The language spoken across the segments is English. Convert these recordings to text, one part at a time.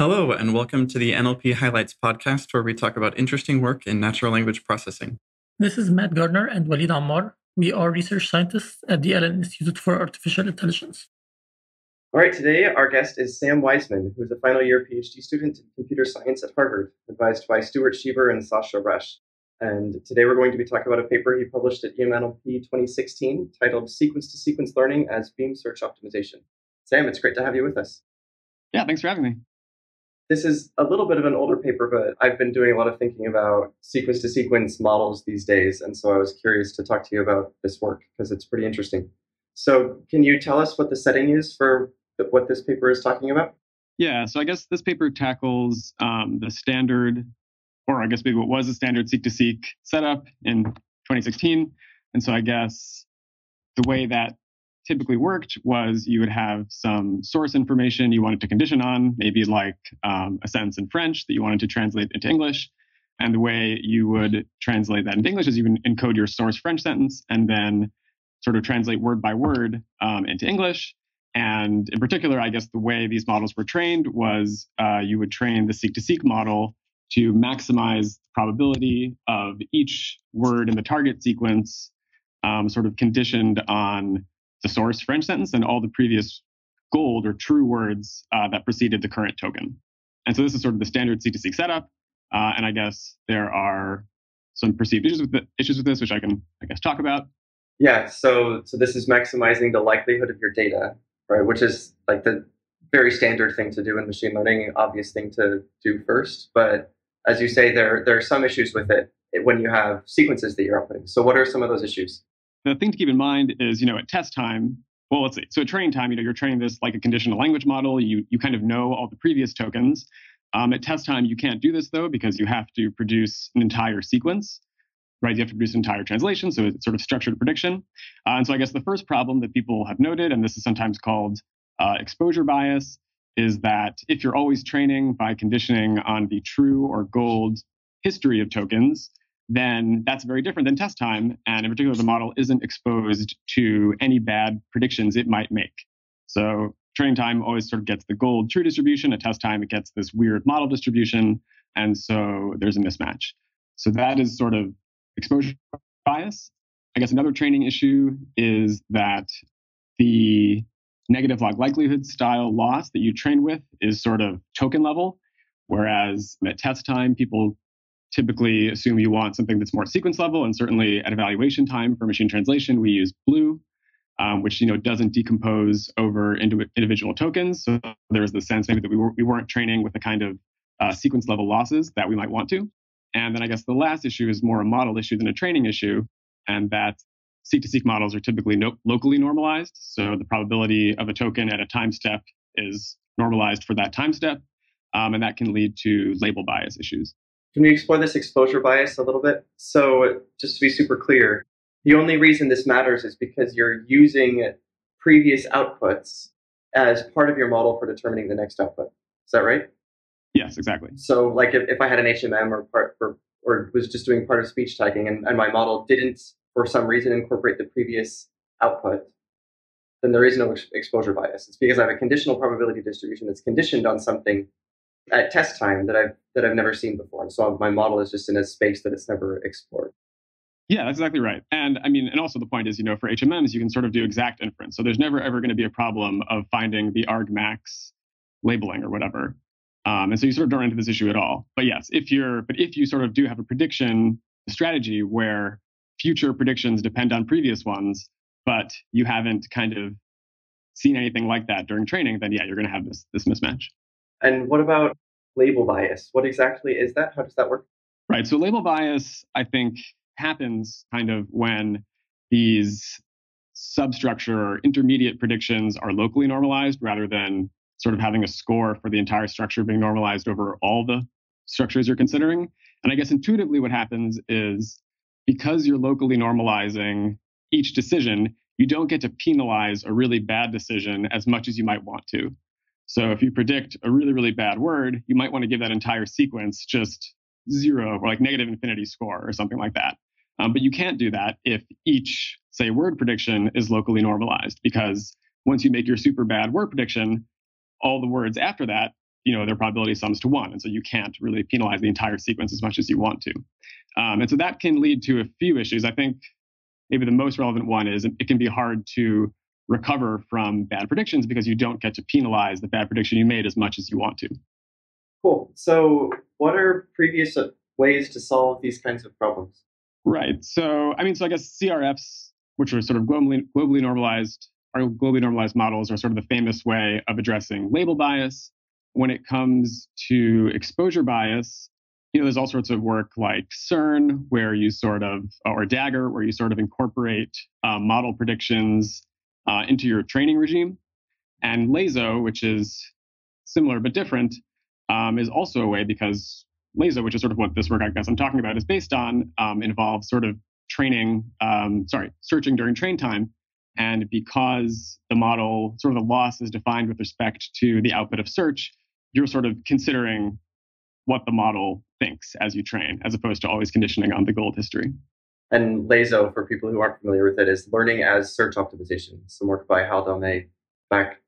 Hello, and welcome to the NLP Highlights podcast, where we talk about interesting work in natural language processing. This is Matt Gardner and Walid Ammar. We are research scientists at the Allen Institute for Artificial Intelligence. All right, today our guest is Sam Wiseman, who is a final year PhD student in computer science at Harvard, advised by Stuart Shieber and Sasha Rush. And today we're going to be talking about a paper he published at EMNLP 2016 titled Sequence to Sequence Learning as Beam Search Optimization. Sam, it's great to have you with us. Yeah, thanks for having me. This is a little bit of an older paper, but I've been doing a lot of thinking about sequence to sequence models these days. And so I was curious to talk to you about this work because it's pretty interesting. So, can you tell us what the setting is for what this paper is talking about? Yeah, so I guess this paper tackles um, the standard, or I guess maybe what was a standard seq2seq setup in 2016. And so I guess the way that typically worked was you would have some source information you wanted to condition on, maybe like um, a sentence in French that you wanted to translate into English. And the way you would translate that into English is you can encode your source French sentence and then sort of translate word by word um, into English. And in particular, I guess the way these models were trained was uh, you would train the seq2seq model to maximize the probability of each word in the target sequence um, sort of conditioned on source French sentence and all the previous gold or true words uh, that preceded the current token. And so this is sort of the standard seq2seq setup. Uh, and I guess there are some perceived issues with, the, issues with this, which I can, I guess, talk about. Yeah. So, so this is maximizing the likelihood of your data, right? Which is like the very standard thing to do in machine learning, obvious thing to do first. But as you say, there there are some issues with it when you have sequences that you're outputting. So, what are some of those issues? The thing to keep in mind is, you know, at test time, well, let's see. So at training time, you know, you're training this like a conditional language model. You you kind of know all the previous tokens. Um, at test time, you can't do this though because you have to produce an entire sequence, right? You have to produce an entire translation, so it's sort of structured prediction. Uh, and so I guess the first problem that people have noted, and this is sometimes called uh, exposure bias, is that if you're always training by conditioning on the true or gold history of tokens, then that's very different than test time. And in particular, the model isn't exposed to any bad predictions it might make. So training time always sort of gets the gold true distribution. At test time, it gets this weird model distribution. And so there's a mismatch. So that is sort of exposure bias. I guess another training issue is that the negative log likelihood style loss that you train with is sort of token level. Whereas at test time, people typically assume you want something that's more sequence level, and certainly at evaluation time for machine translation, we use BLEU, um, which you know doesn't decompose over into individual tokens. So there's the sense maybe that we, were, we weren't training with the kind of uh, sequence level losses that we might want to. And then I guess the last issue is more a model issue than a training issue, and that seq2seq models are typically no- locally normalized. So the probability of a token at a time step is normalized for that time step, um, and that can lead to label bias issues. Can we explore this exposure bias a little bit? So, just to be super clear, the only reason this matters is because you're using previous outputs as part of your model for determining the next output. Is that right? Yes, exactly. So, like if, if I had an HMM or part or, or was just doing part of speech tagging and, and my model didn't, for some reason, incorporate the previous output, then there is no ex- exposure bias. It's because I have a conditional probability distribution that's conditioned on something at test time that I've that I've never seen before. And so my model is just in a space that it's never explored. Yeah, that's exactly right. And I mean, and also the point is, you know, for HMMs, you can sort of do exact inference. So there's never ever going to be a problem of finding the argmax labeling or whatever. Um, and so you sort of don't run into this issue at all. But yes, if you're, but if you sort of do have a prediction strategy where future predictions depend on previous ones, but you haven't kind of seen anything like that during training, then yeah, you're going to have this this mismatch. And what about label bias? What exactly is that? How does that work? Right. So label bias, I think, happens kind of when these substructure or intermediate predictions are locally normalized rather than sort of having a score for the entire structure being normalized over all the structures you're considering. And I guess intuitively what happens is because you're locally normalizing each decision, you don't get to penalize a really bad decision as much as you might want to. So if you predict a really, really bad word, you might want to give that entire sequence just zero or like negative infinity score or something like that. Um, but you can't do that if each, say, word prediction is locally normalized because once you make your super bad word prediction, all the words after that you know their probability sums to one, and so you can't really penalize the entire sequence as much as you want to. Um, and so that can lead to a few issues. I think maybe the most relevant one is it can be hard to recover from bad predictions because you don't get to penalize the bad prediction you made as much as you want to. Cool. So, what are previous ways to solve these kinds of problems? Right. So, I mean, so I guess CRFs, which are sort of globally, globally normalized, are globally normalized models, are sort of the famous way of addressing label bias. When it comes to exposure bias, you know, there's all sorts of work like SEARN, where you sort of, or Dagger, where you sort of incorporate uh, model predictions uh, into your training regime. And LASO, which is similar but different, um, is also a way because LASO, which is sort of what this work I guess I'm talking about is based on, um, involves sort of training, um, sorry, searching during train time. And because the model, sort of the loss is defined with respect to the output of search, you're sort of considering what the model thinks as you train, as opposed to always conditioning on the gold history. And LASO, for people who aren't familiar with it, is learning as search optimization. Some work by Hal Daumé back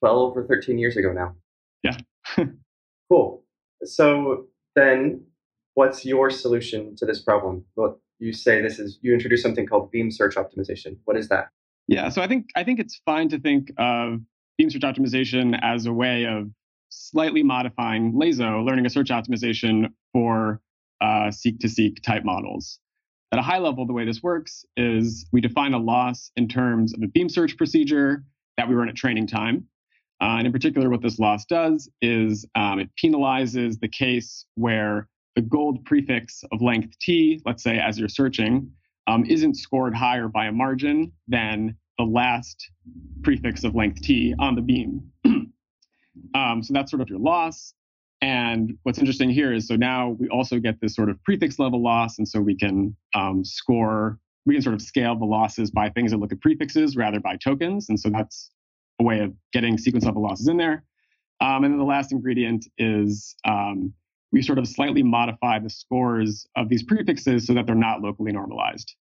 12 or 13 years ago now. Yeah. cool. So then what's your solution to this problem? Well, you say this is you introduce something called beam search optimization. What is that? Yeah, so I think I think it's fine to think of beam search optimization as a way of slightly modifying LASO, learning a search optimization for uh, seq2seq type models. At a high level, the way this works is we define a loss in terms of a beam search procedure that we run at training time. Uh, and in particular, what this loss does is um, it penalizes the case where the gold prefix of length t, let's say as you're searching, um, isn't scored higher by a margin than the last prefix of length t on the beam. um, so that's sort of your loss. And what's interesting here is so now we also get this sort of prefix level loss. And so we can um, score, we can sort of scale the losses by things that look at prefixes rather by tokens. And so that's a way of getting sequence level losses in there. Um, and then the last ingredient is um, we sort of slightly modify the scores of these prefixes so that they're not locally normalized.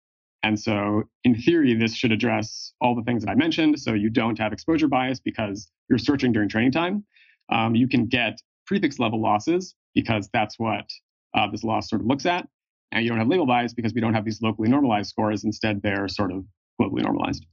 And so, in theory, this should address all the things that I mentioned. So, you don't have exposure bias because you're searching during training time. Um, you can get prefix level losses because that's what uh, this loss sort of looks at. And you don't have label bias because we don't have these locally normalized scores. Instead, they're sort of globally normalized.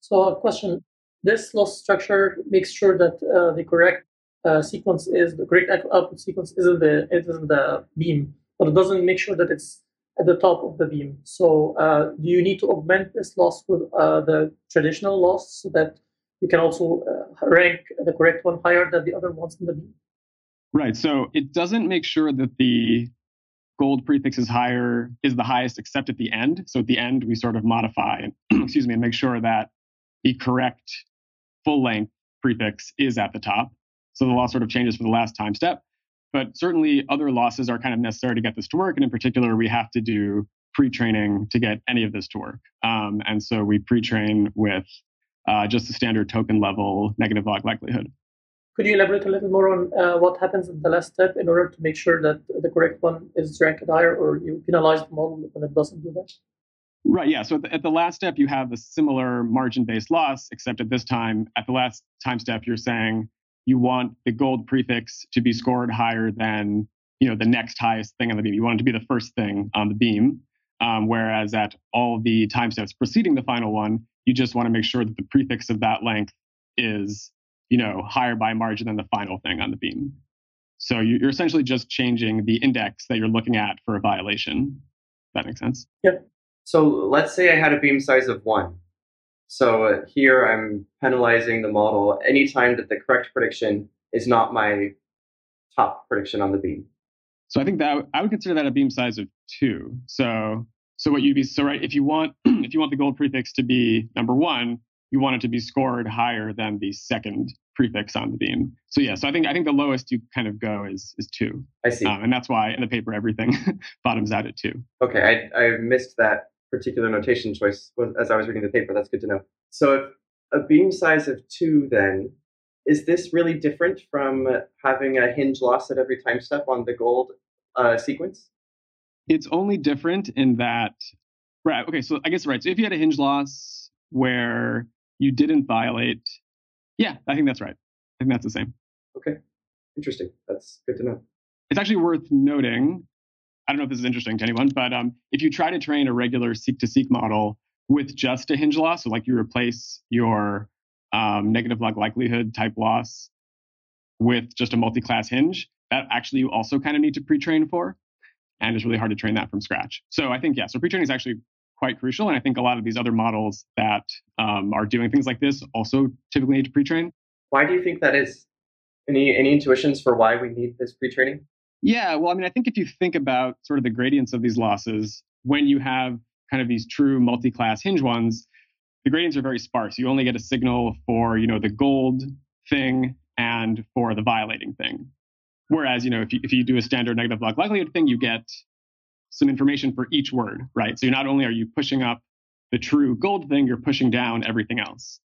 So, a question this loss structure makes sure that uh, the correct uh, sequence is the correct output sequence is in the it is in the beam, but it doesn't make sure that it's at the top of the beam. So, uh, do you need to augment this loss with uh, the traditional loss so that you can also uh, rank the correct one higher than the other ones in the beam? Right. So it doesn't make sure that the gold prefix is higher is the highest except at the end. So at the end we sort of modify and excuse me and make sure that the correct full length prefix is at the top. So the loss sort of changes for the last time step. But certainly other losses are kind of necessary to get this to work. And in particular, we have to do pre-training to get any of this to work. Um, and so we pre-train with uh, just the standard token level negative log likelihood. Could you elaborate a little more on uh, what happens at the last step in order to make sure that the correct one is ranked higher, or you penalize the model when it doesn't do that? Right. Yeah. So at the, at the last step, you have a similar margin-based loss, except at this time, at the last time step, you're saying you want the gold prefix to be scored higher than you know the next highest thing on the beam. You want it to be the first thing on the beam. Um, whereas at all the time steps preceding the final one, you just want to make sure that the prefix of that length is you know higher by margin than the final thing on the beam. So you're essentially just changing the index that you're looking at for a violation. That makes sense. Yep. So let's say I had a beam size of one. So uh, here I'm penalizing the model anytime that the correct prediction is not my top prediction on the beam. So I think that I would consider that a beam size of two. So so what you'd be so right if you want if you want the gold prefix to be number one, you want it to be scored higher than the second prefix on the beam. So yeah, so I think I think the lowest you kind of go is is two. I see, um, and that's why in the paper everything bottoms out at two. Okay, I I missed that particular notation choice as I was reading the paper. That's good to know. So if a beam size of two, then is this really different from having a hinge loss at every time step on the gold uh, sequence? It's only different in that, right? Okay, so I guess right. So if you had a hinge loss where you didn't violate, yeah, I think that's right. I think that's the same. Okay, Interesting. That's good to know. It's actually worth noting. I don't know if this is interesting to anyone, but um, if you try to train a regular seq2seq model with just a hinge loss, so like you replace your um, negative log likelihood type loss with just a multi class hinge, that actually you also kind of need to pre train for. And it's really hard to train that from scratch. So I think, yeah, so pre training is actually quite crucial. And I think a lot of these other models that um, are doing things like this also typically need to pre train. Why do you think that is? Any any intuitions for why we need this pre-training? Yeah, well, I mean, I think if you think about sort of the gradients of these losses, when you have kind of these true multi-class hinge ones, the gradients are very sparse. You only get a signal for, you know, the gold thing and for the violating thing. Whereas, you know, if you, if you do a standard negative log likelihood thing, you get some information for each word, right? So not only are you pushing up the true gold thing, you're pushing down everything else.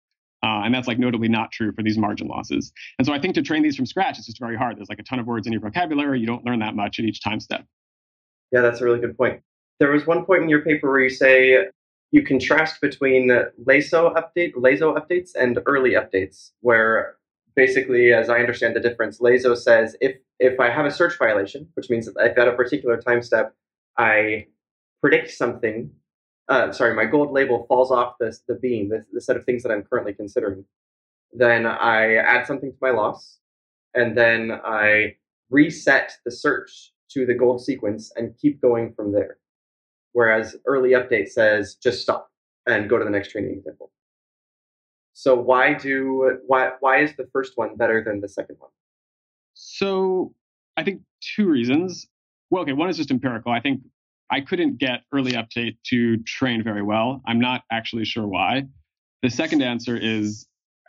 Uh, and that's like notably not true for these margin losses. And so I think to train these from scratch, it's just very hard. There's like a ton of words in your vocabulary. You don't learn that much at each time step. Yeah, that's a really good point. There was one point in your paper where you say you contrast between LASO update, LASO updates and early updates, where basically, as I understand the difference, LASO says if if I have a search violation, which means that if at a particular time step I predict something uh, sorry, my gold label falls off this, the beam, the, the set of things that I'm currently considering, then I add something to my loss, and then I reset the search to the gold sequence and keep going from there. Whereas early update says just stop and go to the next training example. So why do why why is the first one better than the second one? So I think two reasons. Well, okay, one is just empirical. I think I couldn't get early update to train very well. I'm not actually sure why. The second answer is,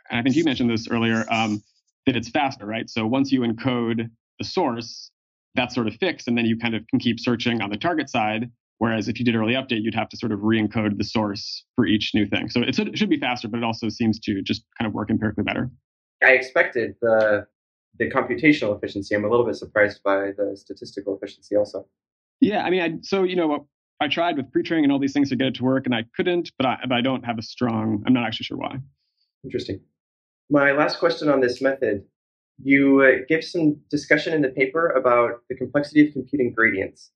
and I think you mentioned this earlier, um, that it's faster, right? So once you encode the source, that's sort of fixed, and then you kind of can keep searching on the target side. Whereas if you did early update, you'd have to sort of re-encode the source for each new thing. So it should be faster, but it also seems to just kind of work empirically better. I expected the the computational efficiency. I'm a little bit surprised by the statistical efficiency also. Yeah, I mean, I, so you know, I tried with pre-training and all these things to get it to work, and I couldn't. But I, but I don't have a strong. I'm not actually sure why. Interesting. My last question on this method: you uh, give some discussion in the paper about the complexity of computing gradients.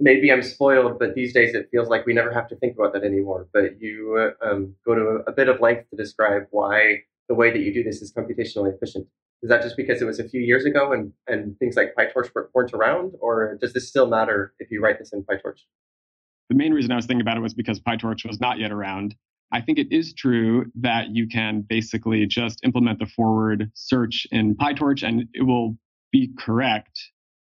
Maybe I'm spoiled, but these days it feels like we never have to think about that anymore. But you uh, um, go to a, a bit of length to describe why the way that you do this is computationally efficient. Is that just because it was a few years ago and, and things like PyTorch weren't around, or does this still matter if you write this in PyTorch? The main reason I was thinking about it was because PyTorch was not yet around. I think it is true that you can basically just implement the forward search in PyTorch and it will be correct.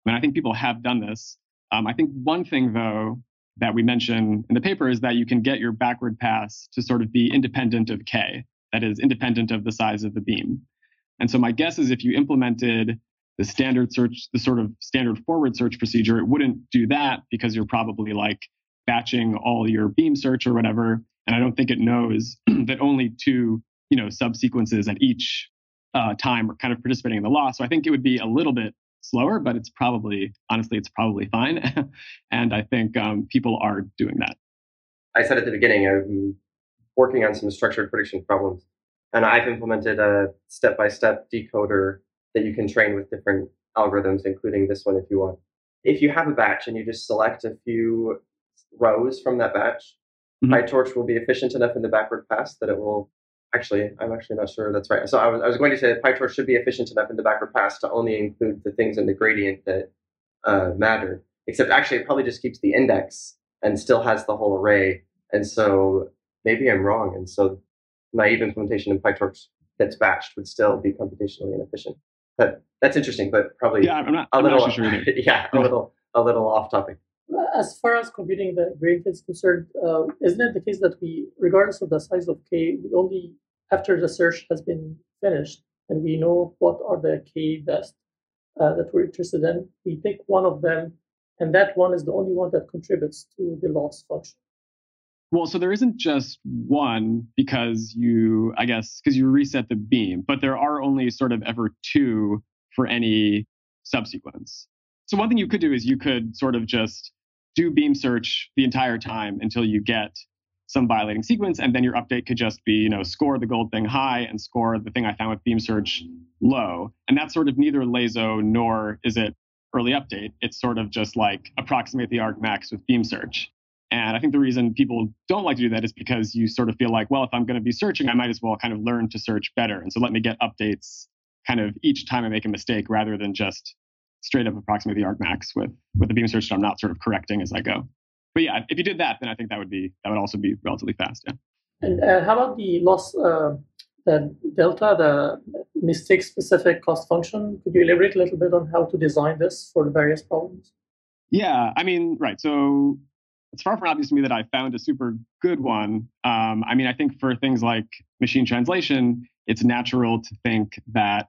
Mean, I think people have done this. Um, I think one thing, though, that we mention in the paper is that you can get your backward pass to sort of be independent of k, that is, independent of the size of the beam. And so my guess is if you implemented the standard search, the sort of standard forward search procedure, it wouldn't do that because you're probably like batching all your beam search or whatever. And I don't think it knows that only two, you know, subsequences at each uh, time are kind of participating in the loss. So I think it would be a little bit slower, but it's probably, honestly, it's probably fine. and I think um, people are doing that. I said at the beginning, I'm working on some structured prediction problems and I've implemented a step by step decoder that you can train with different algorithms, including this one if you want. If you have a batch and you just select a few rows from that batch, mm-hmm. PyTorch will be efficient enough in the backward pass that it will actually, I'm actually not sure that's right. So I was, I was going to say that PyTorch should be efficient enough in the backward pass to only include the things in the gradient that uh, mattered, except actually it probably just keeps the index and still has the whole array. And so maybe I'm wrong. And so naive implementation in PyTorch that's batched would still be computationally inefficient. But that's interesting, but probably yeah, I'm not, a I'm little, not sure yeah, a little, a little off topic. As far as computing the gradient is concerned, uh, isn't it the case that we, regardless of the size of k, we only after the search has been finished and we know what are the k best uh, that we're interested in, we pick one of them, and that one is the only one that contributes to the loss function. Well, so there isn't just one because you, I guess, because you reset the beam, but there are only sort of ever two for any subsequence. So one thing you could do is you could sort of just do beam search the entire time until you get some violating sequence, and then your update could just be, you know, score the gold thing high and score the thing I found with beam search low. And that's sort of neither LASO nor is it early update. It's sort of just like approximate the arg max with beam search. And I think the reason people don't like to do that is because you sort of feel like, well, if I'm going to be searching, I might as well kind of learn to search better. And so let me get updates kind of each time I make a mistake rather than just straight up approximate the argmax with with the beam search that I'm not sort of correcting as I go. But yeah, if you did that, then I think that would be that would also be relatively fast. Yeah. And uh, how about the loss, uh, the delta, the mistake specific cost function? Could you elaborate a little bit on how to design this for the various problems? Yeah, I mean, right. So it's far from obvious to me that I found a super good one. Um, I mean, I think for things like machine translation, it's natural to think that,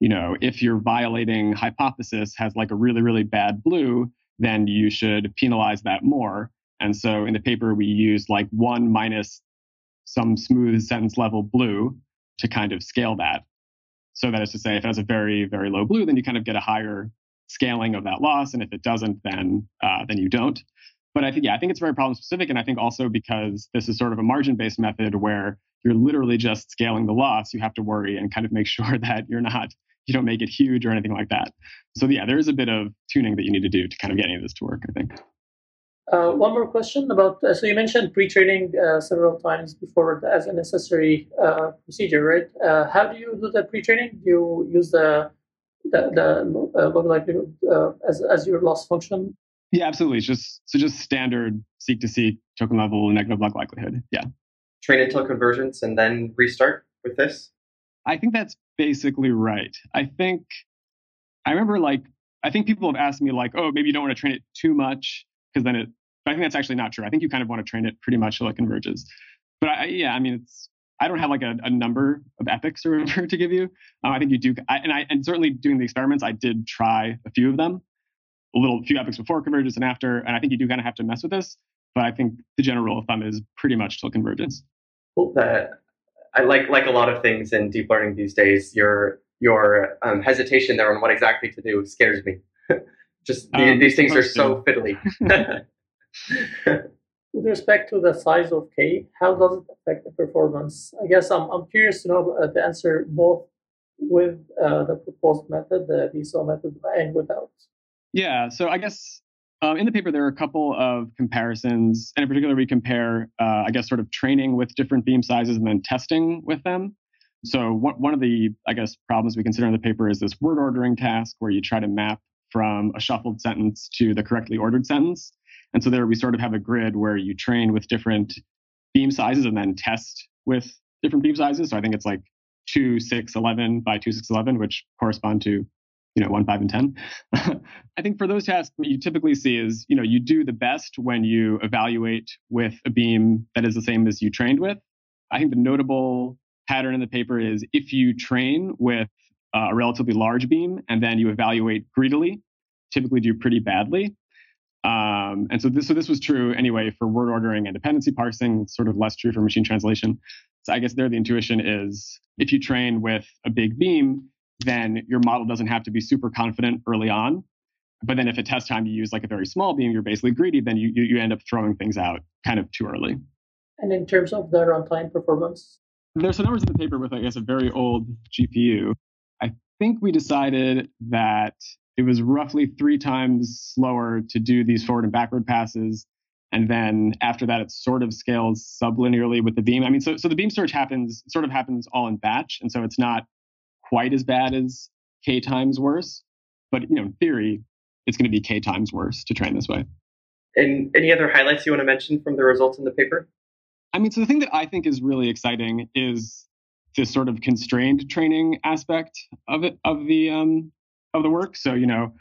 you know, if your violating hypothesis has like a really, really bad BLEU, then you should penalize that more. And so in the paper, we used like one minus some smooth sentence level BLEU to kind of scale that. So that is to say, if it has a very, very low BLEU, then you kind of get a higher scaling of that loss. And if it doesn't, then uh, then you don't but I think yeah, I think it's very problem specific, and I think also because this is sort of a margin based method where you're literally just scaling the loss, you have to worry and kind of make sure that you're not you don't make it huge or anything like that. So yeah, there is a bit of tuning that you need to do to kind of get any of this to work. I think. Uh, one more question about uh, so you mentioned pre-training uh, several times before as a necessary uh, procedure, right? Uh, how do you do the pre-training? Do you use the the, the uh, log likelihood as as your loss function yeah, absolutely. It's just so just standard seq2seq token level negative log likelihood. Yeah. Train until convergence and then restart with this. I think that's basically right. I think I remember like I think people have asked me like, oh, maybe you don't want to train it too much because then it. But I think that's actually not true. I think you kind of want to train it pretty much till it converges. But I, yeah, I mean, it's I don't have like a, a number of epochs or whatever to give you. Um, I think you do, I, and I and certainly doing the experiments, I did try a few of them a little few epochs before convergence and after. And I think you do kind of have to mess with this. But I think the general rule of thumb is pretty much till convergence. Well, that I like like a lot of things in deep learning these days. Your your um, hesitation there on what exactly to do scares me. Just the, um, these things are so fiddly. With respect to the size of K, how does it affect the performance? I guess I'm, I'm curious to know uh, the answer both with uh, the proposed method, the BSO method, and without. Yeah, so I guess um, in the paper there are a couple of comparisons, and in particular we compare, uh, I guess, sort of training with different beam sizes and then testing with them. So one of the, I guess, problems we consider in the paper is this word ordering task where you try to map from a shuffled sentence to the correctly ordered sentence. And so there we sort of have a grid where you train with different beam sizes and then test with different beam sizes. So I think it's like 2, 6, 11 by 2, 6, 11, which correspond to you know, one, five, and 10. I think for those tasks, what you typically see is, you know, you do the best when you evaluate with a beam that is the same as you trained with. I think the notable pattern in the paper is if you train with uh, a relatively large beam and then you evaluate greedily, typically do pretty badly. Um, and so this, so this was true anyway for word ordering and dependency parsing, sort of less true for machine translation. So I guess there the intuition is if you train with a big beam, then your model doesn't have to be super confident early on. But then if at test time you use like a very small beam, you're basically greedy, then you, you, you end up throwing things out kind of too early. And in terms of the runtime performance? There's some numbers in the paper with, I guess, a very old GPU. I think we decided that it was roughly three times slower to do these forward and backward passes. And then after that, it sort of scales sublinearly with the beam. I mean, so, so the beam search happens, sort of happens all in batch. And so it's not quite as bad as k times worse, but you know, in theory, it's going to be k times worse to train this way. And any other highlights you want to mention from the results in the paper? I mean, so the thing that I think is really exciting is this sort of constrained training aspect of it of the um, of the work. So you know,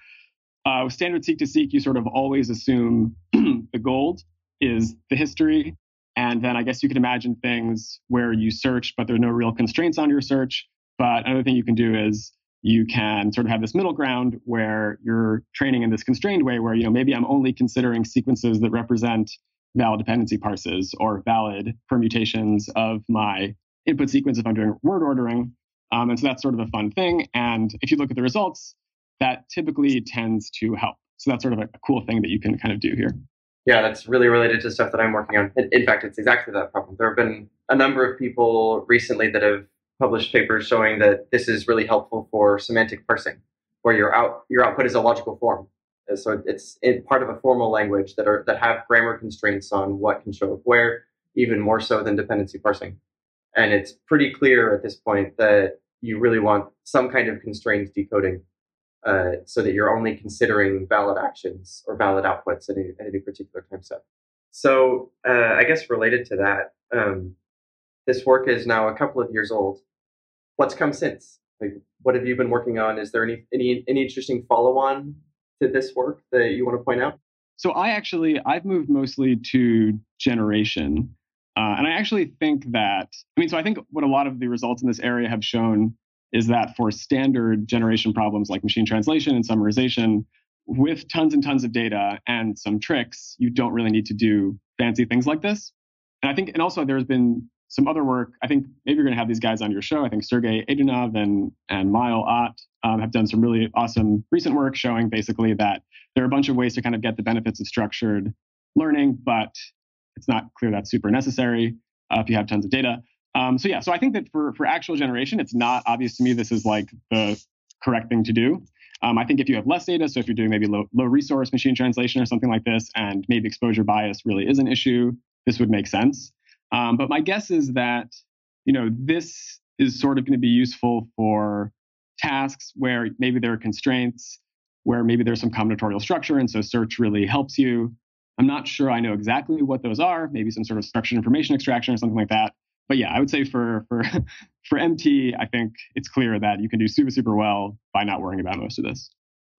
uh, with standard seq2seq, you sort of always assume the gold is the history, and then I guess you can imagine things where you search, but there are no real constraints on your search. But another thing you can do is you can sort of have this middle ground where you're training in this constrained way where you know maybe i'm only considering sequences that represent valid dependency parses or valid permutations of my input sequence if i'm doing word ordering um, and so that's sort of a fun thing and if you look at the results that typically tends to help so that's sort of a, cool thing that you can kind of do here Yeah, that's really related to stuff that I'm working on. In fact, it's exactly that problem. There have been a number of people recently that have published papers showing that this is really helpful for semantic parsing, where your out your output is a logical form. So it's part of a formal language that are that have grammar constraints on what can show up where, even more so than dependency parsing. And it's pretty clear at this point that you really want some kind of constrained decoding uh, so that you're only considering valid actions or valid outputs at any, at any particular time step. So uh, I guess related to that, um, this work is now a couple of years old. What's come since? Like, what have you been working on? Is there any any, any interesting follow-on to this work that you want to point out? So I actually I've moved mostly to generation, uh, and I actually think that I mean so I think what a lot of the results in this area have shown is that for standard generation problems like machine translation and summarization, with tons and tons of data and some tricks, you don't really need to do fancy things like this. And I think, and also there's been some other work. I think maybe you're going to have these guys on your show. I think Sergey Edunov and and Myle Ott um, have done some really awesome recent work showing basically that there are a bunch of ways to kind of get the benefits of structured learning, but it's not clear that's super necessary uh, if you have tons of data. Um, so yeah, so I think that for for actual generation, it's not obvious to me this is like the correct thing to do. Um, I think if you have less data, so if you're doing maybe low, low resource machine translation or something like this, and maybe exposure bias really is an issue, this would make sense. Um, but my guess is that you know this is sort of going to be useful for tasks where maybe there are constraints, where maybe there's some combinatorial structure, and so search really helps you. I'm not sure I know exactly what those are. Maybe some sort of structured information extraction or something like that. But yeah, I would say for for for MT, I think it's clear that you can do super super well by not worrying about most of this.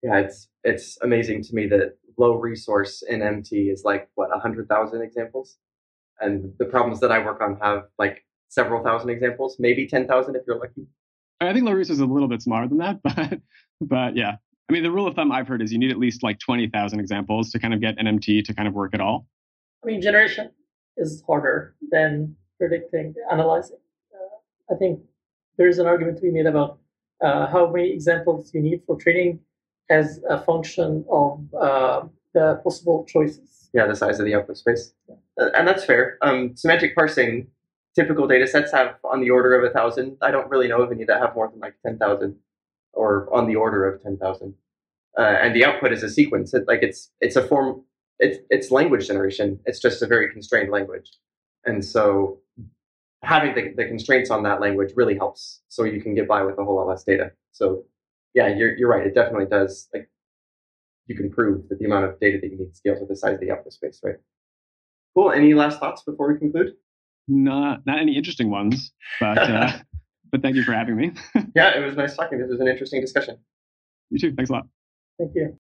Yeah, it's it's amazing to me that low resource in MT is like what hundred thousand examples and the problems that I work on have like several thousand examples, maybe ten thousand if you're lucky. I think Laris is a little bit smarter than that, but but yeah. I mean, the rule of thumb I've heard is you need at least like twenty thousand examples to kind of get NMT to kind of work at all. I mean, generation is harder than predicting, analyzing. Uh, I think there is an argument to be made about uh, how many examples you need for training as a function of uh, the possible choices. Yeah, the size of the output space. Yeah. Uh, and that's fair. Um, semantic parsing, typical data sets have on the order of a thousand. I don't really know of any that have more than like 10,000 or on the order of 10,000. Uh, and the output is a sequence. It, like it's, it's a form, it's, it's language generation. It's just a very constrained language. And so having the, the constraints on that language really helps so you can get by with a whole lot less data. So yeah, you're, you're right. It definitely does. Like you can prove that the amount of data that you need scales with the size of the output space, right? Cool. Any last thoughts before we conclude? Not not any interesting ones, but uh, but thank you for having me. yeah, it was nice talking. This was an interesting discussion. You too. Thanks a lot. Thank you.